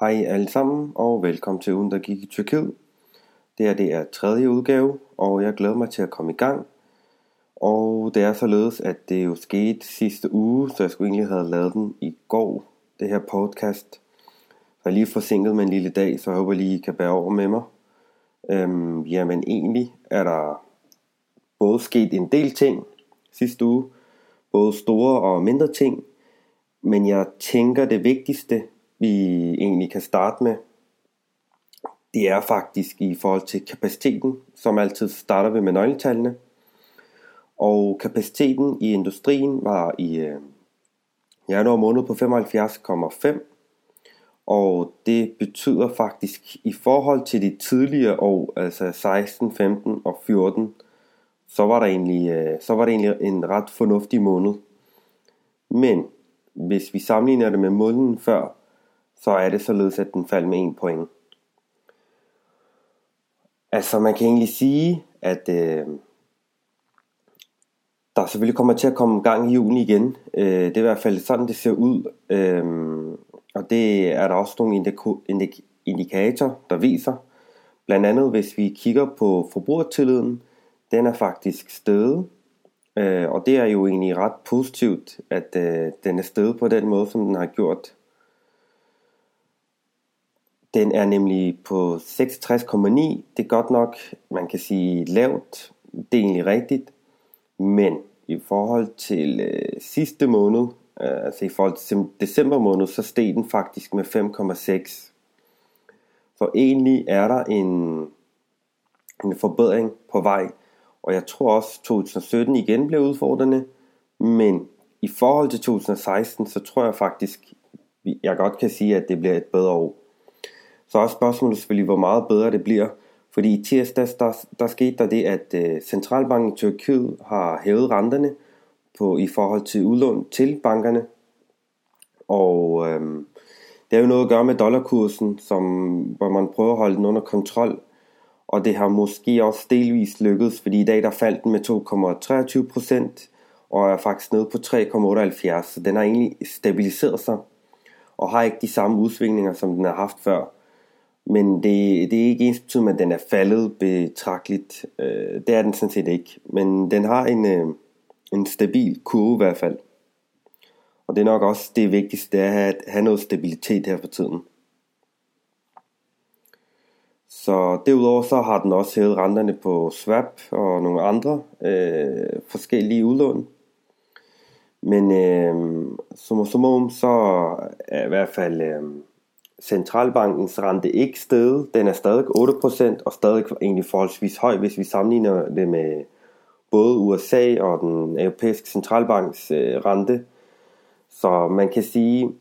Hej alle sammen, og velkommen til ugen, der gik i Tyrkiet. Det her det er tredje udgave, og jeg glæder mig til at komme i gang. Og det er således, at det jo skete sidste uge, så jeg skulle egentlig have lavet den i går, det her podcast. Jeg er lige forsinket med en lille dag, så jeg håber lige I kan bære over med mig. Øhm, jamen egentlig er der både sket en del ting sidste uge, både store og mindre ting, men jeg tænker det vigtigste vi egentlig kan starte med, det er faktisk i forhold til kapaciteten, som altid starter vi med nøgletallene. Og kapaciteten i industrien var i øh, januar måned på 75,5, og det betyder faktisk i forhold til de tidligere år, altså 16, 15 og 14, så var der egentlig, øh, så var det egentlig en ret fornuftig måned. Men hvis vi sammenligner det med måneden før, så er det således, at den faldt med en point. Altså man kan egentlig sige, at øh, der selvfølgelig kommer til at komme gang i julen igen. Øh, det er i hvert fald sådan, det ser ud. Øh, og det er der også nogle indik- indik- indikatorer, der viser. Blandt andet hvis vi kigger på forbrugertilliden, den er faktisk steget. Øh, og det er jo egentlig ret positivt, at øh, den er steget på den måde, som den har gjort den er nemlig på 66,9. Det er godt nok, man kan sige lavt. Det er egentlig rigtigt. Men i forhold til øh, sidste måned, øh, altså i forhold til december måned, så steg den faktisk med 5,6. Så egentlig er der en, en forbedring på vej. Og jeg tror også, 2017 igen blev udfordrende. Men i forhold til 2016, så tror jeg faktisk, jeg godt kan sige, at det bliver et bedre år. Så er spørgsmålet selvfølgelig, hvor meget bedre det bliver. Fordi i tirsdags, der, der skete der det, at øh, Centralbanken i Tyrkiet har hævet renterne på, i forhold til udlån til bankerne. Og øhm, det er jo noget at gøre med dollarkursen, som, hvor man prøver at holde den under kontrol. Og det har måske også delvist lykkedes, fordi i dag der faldt den med 2,23 procent, og er faktisk nede på 3,78, så den har egentlig stabiliseret sig, og har ikke de samme udsvingninger, som den har haft før. Men det, det er ikke ens betydning, at den er faldet betragteligt. Øh, det er den sådan set ikke. Men den har en, øh, en stabil kurve i hvert fald. Og det er nok også det vigtigste, det er at have noget stabilitet her for tiden. Så derudover så har den også hævet renterne på swap og nogle andre øh, forskellige udlån. Men øh, som summarum så er i hvert fald øh, centralbankens rente ikke steget. Den er stadig 8% og stadig egentlig forholdsvis høj, hvis vi sammenligner det med både USA og den europæiske centralbanks øh, rente. Så man kan sige,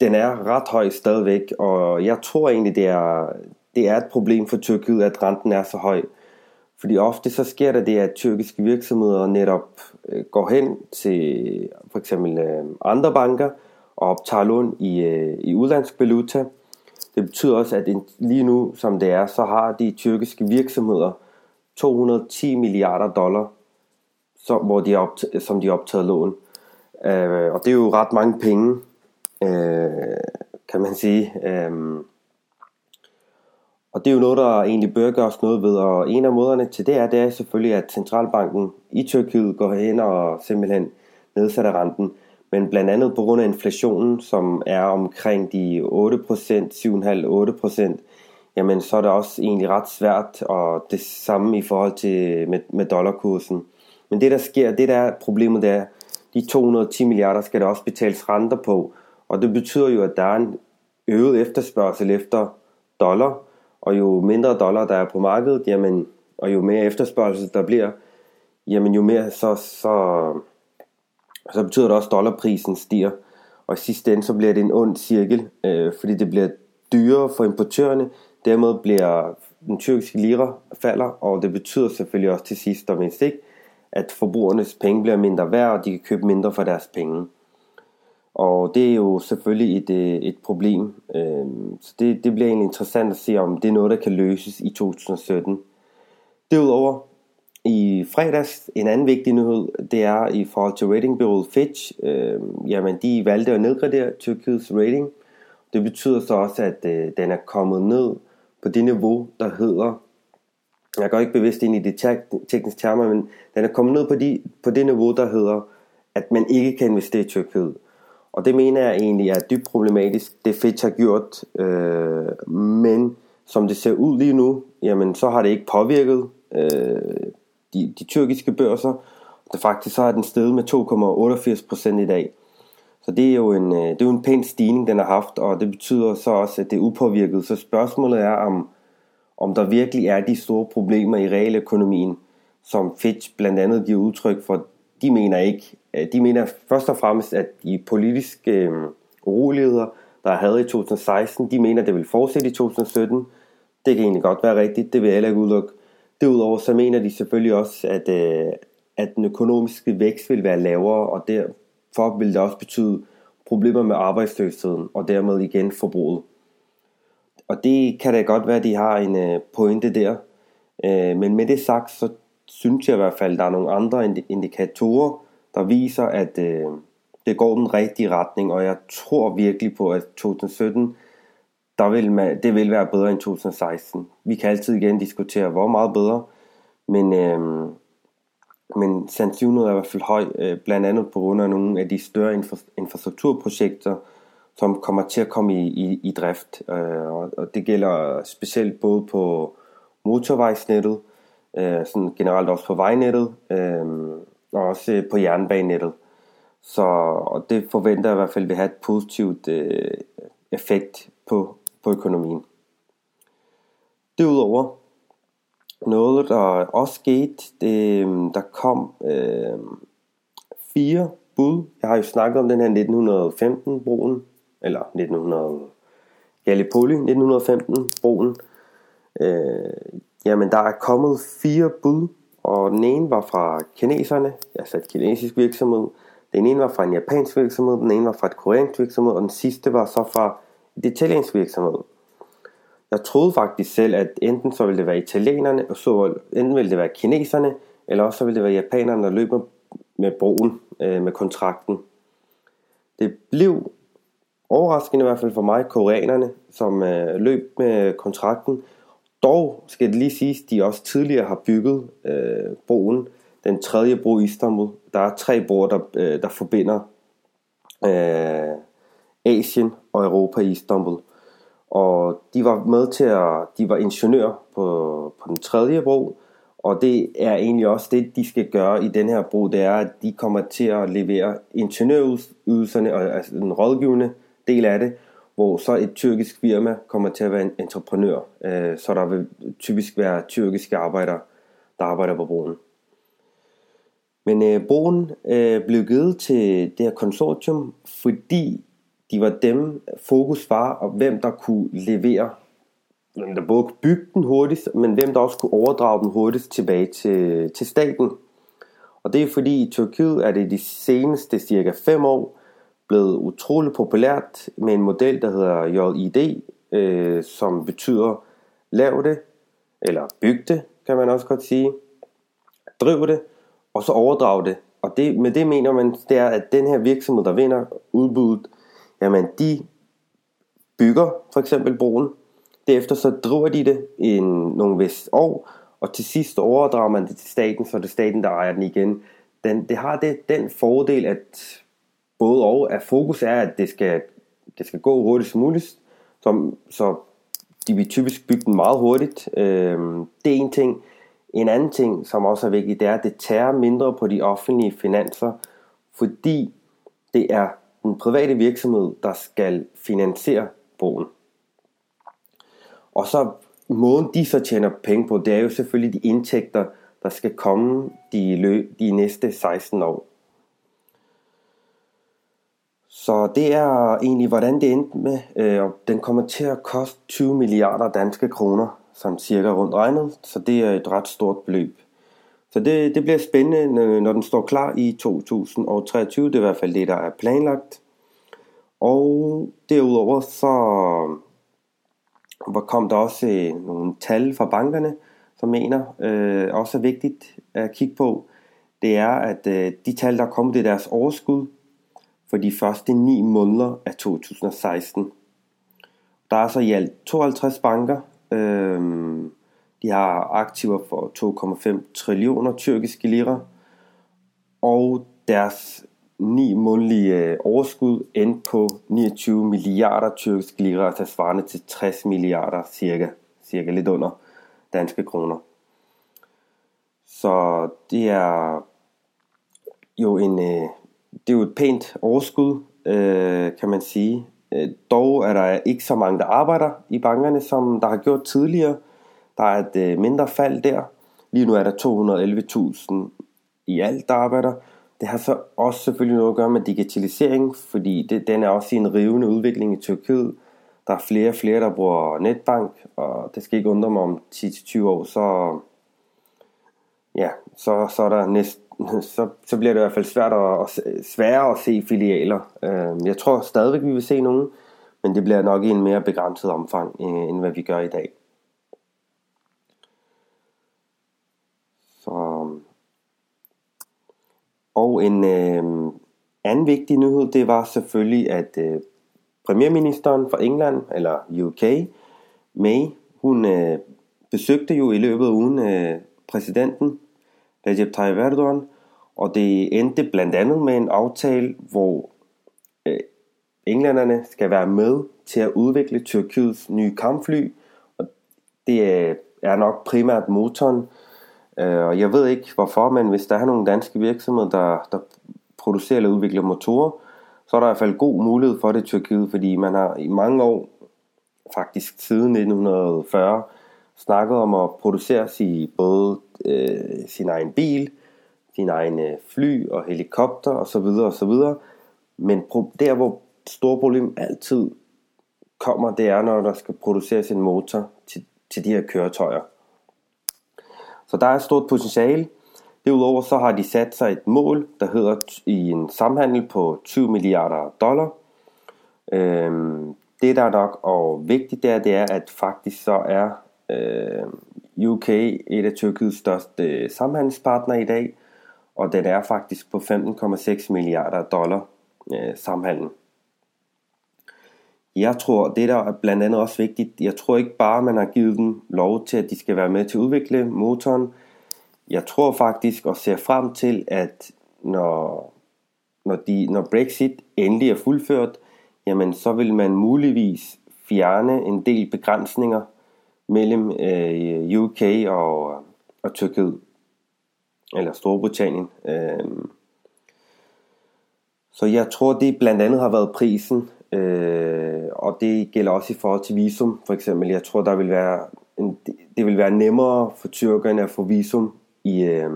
den er ret høj stadigvæk, og jeg tror egentlig, det er, det er et problem for Tyrkiet, at renten er så høj. Fordi ofte så sker der det, at tyrkiske virksomheder netop øh, går hen til for eksempel øh, andre banker, og optager lån i, øh, i udlandsk valuta. Det betyder også, at lige nu, som det er, så har de tyrkiske virksomheder 210 milliarder dollar, som, hvor de opt- som de har optaget lån. Øh, og det er jo ret mange penge, øh, kan man sige. Øh, og det er jo noget, der egentlig bør gøres noget ved, og en af måderne til det er, det er selvfølgelig, at centralbanken i Tyrkiet går hen og simpelthen nedsætter renten men blandt andet på grund af inflationen, som er omkring de 8%, 7,5-8%, jamen så er det også egentlig ret svært, og det samme i forhold til med, med dollarkursen. Men det der sker, det der er problemet, det er, de 210 milliarder skal der også betales renter på, og det betyder jo, at der er en øget efterspørgsel efter dollar, og jo mindre dollar der er på markedet, jamen, og jo mere efterspørgsel der bliver, jamen jo mere så, så, og så betyder det også, at dollarprisen stiger. Og i sidste ende, så bliver det en ond cirkel, øh, fordi det bliver dyrere for importørerne. Dermed bliver den tyrkiske lira falder, og det betyder selvfølgelig også til sidst og mindst ikke, at forbrugernes penge bliver mindre værd, og de kan købe mindre for deres penge. Og det er jo selvfølgelig et, øh, et problem. Øh, så det, det bliver egentlig interessant at se, om det er noget, der kan løses i 2017. Derudover i fredags, en anden vigtig nyhed, det er i forhold til ratingbyrået Fitch. Øh, jamen, de valgte at nedgradere Tyrkiets rating Det betyder så også, at øh, den er kommet ned på det niveau, der hedder, jeg går ikke bevidst ind i det tekniske termer, men den er kommet ned på, de, på det niveau, der hedder, at man ikke kan investere i Tyrkiet. Og det mener jeg egentlig er dybt problematisk. Det Fitch har gjort, øh, men som det ser ud lige nu, jamen så har det ikke påvirket øh, de, de tyrkiske børser. der faktisk så er den steget med 2,88% i dag. Så det er jo en, øh, det er jo en pæn stigning, den har haft, og det betyder så også, at det er upåvirket. Så spørgsmålet er, om, om der virkelig er de store problemer i realøkonomien, som Fitch blandt andet giver udtryk for. De mener ikke. Øh, de mener først og fremmest, at de politiske øh, uroligheder, der havde i 2016, de mener, at det vil fortsætte i 2017. Det kan egentlig godt være rigtigt, det vil jeg heller ikke udelukke. Derudover så mener de selvfølgelig også, at, øh, at den økonomiske vækst vil være lavere, og derfor vil det også betyde problemer med arbejdsløsheden, og dermed igen forbruget. Og det kan da godt være, at de har en øh, pointe der. Øh, men med det sagt, så synes jeg i hvert fald, at der er nogle andre indikatorer, der viser, at øh, det går den rigtige retning, og jeg tror virkelig på, at 2017 der vil man, det vil være bedre end 2016. Vi kan altid igen diskutere, hvor meget bedre, men, øh, men sandsynligheden er i hvert fald høj, øh, blandt andet på grund af nogle af de større infra- infrastrukturprojekter, som kommer til at komme i, i, i drift. Øh, og, og det gælder specielt både på motorvejsnettet, øh, sådan generelt også på vejnettet, øh, og også øh, på jernbanenettet. Så og det forventer jeg i hvert fald vil have et positivt øh, effekt på, på økonomien. Derudover, noget der også skete, det, øhm, der kom øh, fire bud. Jeg har jo snakket om den her 1915-broen, eller 1900 Gallipoli 1915-broen. Øh, jamen, der er kommet fire bud, og den ene var fra kineserne, altså et kinesisk virksomhed. Den ene var fra en japansk virksomhed, den ene var fra et koreansk virksomhed, og den sidste var så fra et italiensk virksomhed. Jeg troede faktisk selv, at enten så ville det være italienerne, og så enten ville det være kineserne, eller også så ville det være japanerne, der løber med broen, øh, med kontrakten. Det blev overraskende i hvert fald for mig, koreanerne, som øh, løb med kontrakten. Dog skal det lige siges, de også tidligere har bygget øh, broen, den tredje bro i Istanbul. Der er tre broer, der, øh, der forbinder øh, Asien og Europa i Istanbul. Og de var med til at, de var ingeniør på, på den tredje bro, og det er egentlig også det, de skal gøre i den her bro, det er, at de kommer til at levere ingeniørydelserne, altså den rådgivende del af det, hvor så et tyrkisk firma kommer til at være en entreprenør. Øh, så der vil typisk være tyrkiske arbejdere, der arbejder på broen. Men øh, broen øh, blev givet til det her konsortium, fordi de var dem, fokus var, og hvem der kunne levere, hvem der både kunne bygge den hurtigst, men hvem der også kunne overdrage den hurtigst tilbage til, til staten. Og det er fordi i Tyrkiet er det de seneste cirka 5 år blevet utrolig populært med en model, der hedder JID, øh, som betyder lav det, eller byg det, kan man også godt sige, driv det, og så overdrag det. Og det, med det mener man, det er, at den her virksomhed, der vinder udbuddet, jamen de bygger for eksempel broen, derefter så driver de det i nogle vis år, og til sidst overdrager man det til staten, så det er staten, der ejer den igen. Den, det har det, den fordel, at både og, at fokus er, at det skal, det skal gå hurtigst muligt, så, så de vil typisk bygge den meget hurtigt. Øh, det er en ting. En anden ting, som også er vigtigt, det er, at det tærer mindre på de offentlige finanser, fordi det er en private virksomhed, der skal finansiere broen. Og så måden de så tjener penge på, det er jo selvfølgelig de indtægter, der skal komme de, lø- de næste 16 år. Så det er egentlig, hvordan det endte med. Øh, den kommer til at koste 20 milliarder danske kroner, som cirka rundt regnet, så det er et ret stort beløb. Så det, det bliver spændende, når den står klar i 2023. Det er i hvert fald det, der er planlagt. Og derudover så kom der også øh, nogle tal fra bankerne, som mener øh, også er vigtigt at kigge på. Det er, at øh, de tal, der er kommet, det er deres overskud for de første 9 måneder af 2016. Der er så i alt 52 banker. Øh, de har aktiver for 2,5 trillioner tyrkiske lira. Og deres ni månedlige øh, overskud endte på 29 milliarder tyrkiske lira, altså svarende til 60 milliarder cirka, cirka lidt under danske kroner. Så det er jo en, øh, det er jo et pænt overskud, øh, kan man sige. Dog er der ikke så mange, der arbejder i bankerne, som der har gjort tidligere. Der er et øh, mindre fald der. Lige nu er der 211.000 i alt, der arbejder. Det har så også selvfølgelig noget at gøre med digitalisering, fordi det, den er også i en rivende udvikling i Tyrkiet. Der er flere og flere, der bruger netbank, og det skal ikke undre mig om 10-20 år, så, ja, så, så, er der næst, så, så bliver det i hvert fald svært at, sværere at se filialer. Øhm, jeg tror stadigvæk, vi vil se nogen, men det bliver nok i en mere begrænset omfang, øh, end hvad vi gør i dag. Og en øh, anden vigtig nyhed, det var selvfølgelig, at øh, premierministeren fra England, eller UK, May, hun øh, besøgte jo i løbet af ugen øh, præsidenten, Recep Tayyip Erdogan, og det endte blandt andet med en aftale, hvor øh, englænderne skal være med til at udvikle Tyrkiets nye kampfly, og det øh, er nok primært motoren, Øh, og jeg ved ikke hvorfor, men hvis der er nogle danske virksomheder, der, der producerer eller udvikler motorer, så er der i hvert fald god mulighed for det i Tyrkiet, fordi man har i mange år, faktisk siden 1940, snakket om at producere sig både øh, sin egen bil, sin egen øh, fly og helikopter osv. osv. Men der hvor store problem altid kommer, det er når der skal produceres en motor til, til de her køretøjer. Så der er et stort potentiale. Derudover så har de sat sig et mål, der hedder i en samhandel på 20 milliarder dollar. Øhm, det der er nok og vigtigt der, det er, at faktisk så er øh, UK et af Tyrkiets største øh, samhandelspartner i dag, og den er faktisk på 15,6 milliarder dollar øh, samhandel. Jeg tror, det der er blandt andet også vigtigt, jeg tror ikke bare, man har givet dem lov til, at de skal være med til at udvikle motoren. Jeg tror faktisk og ser frem til, at når, når, de, når Brexit endelig er fuldført, jamen så vil man muligvis fjerne en del begrænsninger mellem øh, UK og, og Tyrkiet, eller Storbritannien. Øh, så jeg tror, det blandt andet har været prisen Øh, og det gælder også i forhold til visum, for eksempel. Jeg tror, der vil være en, det vil være nemmere for tyrkerne at få visum i, øh,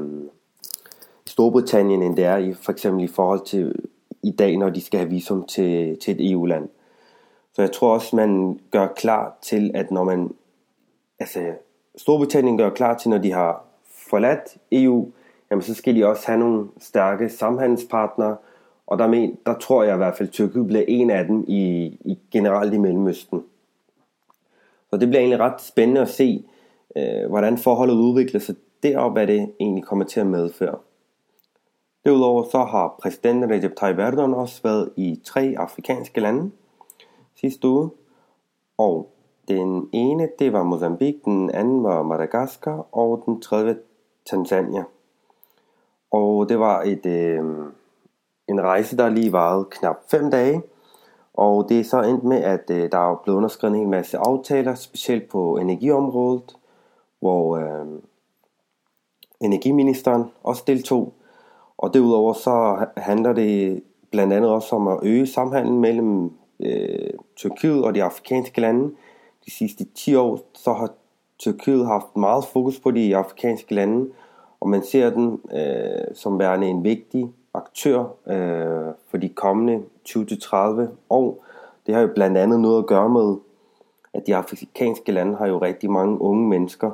Storbritannien, end det er i, for eksempel i forhold til i dag, når de skal have visum til, til et EU-land. Så jeg tror også, man gør klar til, at når man... Altså, Storbritannien gør klar til, når de har forladt EU, jamen så skal de også have nogle stærke samhandelspartnere, og der, men, der tror jeg i hvert fald, at Tyrkiet bliver en af dem i, i generelt i Mellemøsten. Så det bliver egentlig ret spændende at se, øh, hvordan forholdet udvikler sig derop, hvad det egentlig kommer til at medføre. Derudover så har præsidenten Recep Tayyip Erdogan også været i tre afrikanske lande sidste uge. Og den ene, det var Mozambique, den anden var Madagaskar, og den tredje Tanzania. Og det var et, øh, en rejse, der lige varede knap 5 dage. Og det er så endt med, at øh, der er blevet underskrevet en hel masse aftaler, specielt på energiområdet, hvor øh, energiministeren også deltog. Og derudover så handler det blandt andet også om at øge samhandlen mellem øh, Tyrkiet og de afrikanske lande. De sidste 10 år så har Tyrkiet haft meget fokus på de afrikanske lande, og man ser den øh, som værende en vigtig aktør øh, for de kommende 20-30 år. Det har jo blandt andet noget at gøre med, at de afrikanske lande har jo rigtig mange unge mennesker,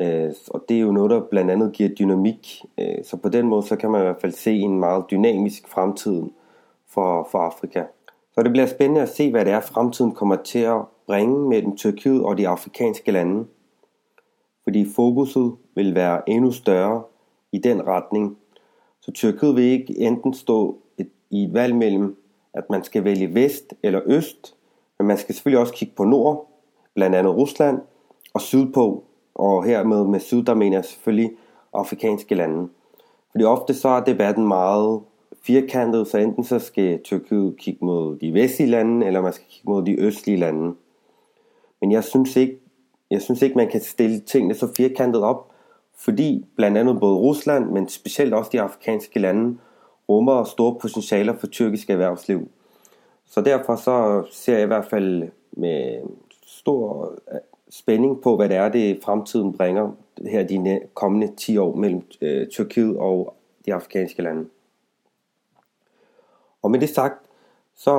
øh, og det er jo noget, der blandt andet giver dynamik. Øh, så på den måde, så kan man i hvert fald se en meget dynamisk fremtid for, for Afrika. Så det bliver spændende at se, hvad det er, fremtiden kommer til at bringe mellem Tyrkiet og de afrikanske lande. Fordi fokuset vil være endnu større i den retning, så Tyrkiet vil ikke enten stå et, i et valg mellem, at man skal vælge vest eller øst, Men man skal selvfølgelig også kigge på nord, blandt andet Rusland, og sydpå, og hermed med syd, der mener jeg selvfølgelig afrikanske lande. Fordi ofte så er debatten meget firkantet, så enten så skal Tyrkiet kigge mod de vestlige lande, eller man skal kigge mod de østlige lande. Men jeg synes ikke, jeg synes ikke man kan stille tingene så firkantet op, fordi blandt andet både Rusland, men specielt også de afrikanske lande, rummer store potentialer for tyrkisk erhvervsliv. Så derfor så ser jeg i hvert fald med stor øh, spænding på, hvad det er, det fremtiden bringer her de kommende 10 år mellem øh, Tyrkiet og de afrikanske lande. Og med det sagt, så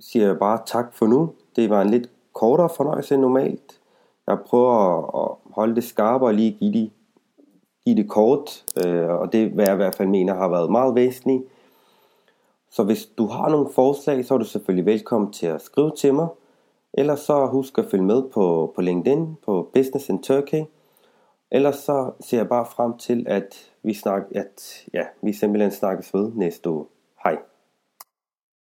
siger jeg bare tak for nu. Det var en lidt kortere fornøjelse end normalt. Jeg prøver at holde det skarpe og lige give det, give det kort, øh, og det hvad jeg i hvert fald mener har været meget væsentligt. Så hvis du har nogle forslag, så er du selvfølgelig velkommen til at skrive til mig. Ellers så husk at følge med på, på LinkedIn, på Business in Turkey. Ellers så ser jeg bare frem til, at vi, snak, at, ja, vi simpelthen snakkes ved næste uge. Hej.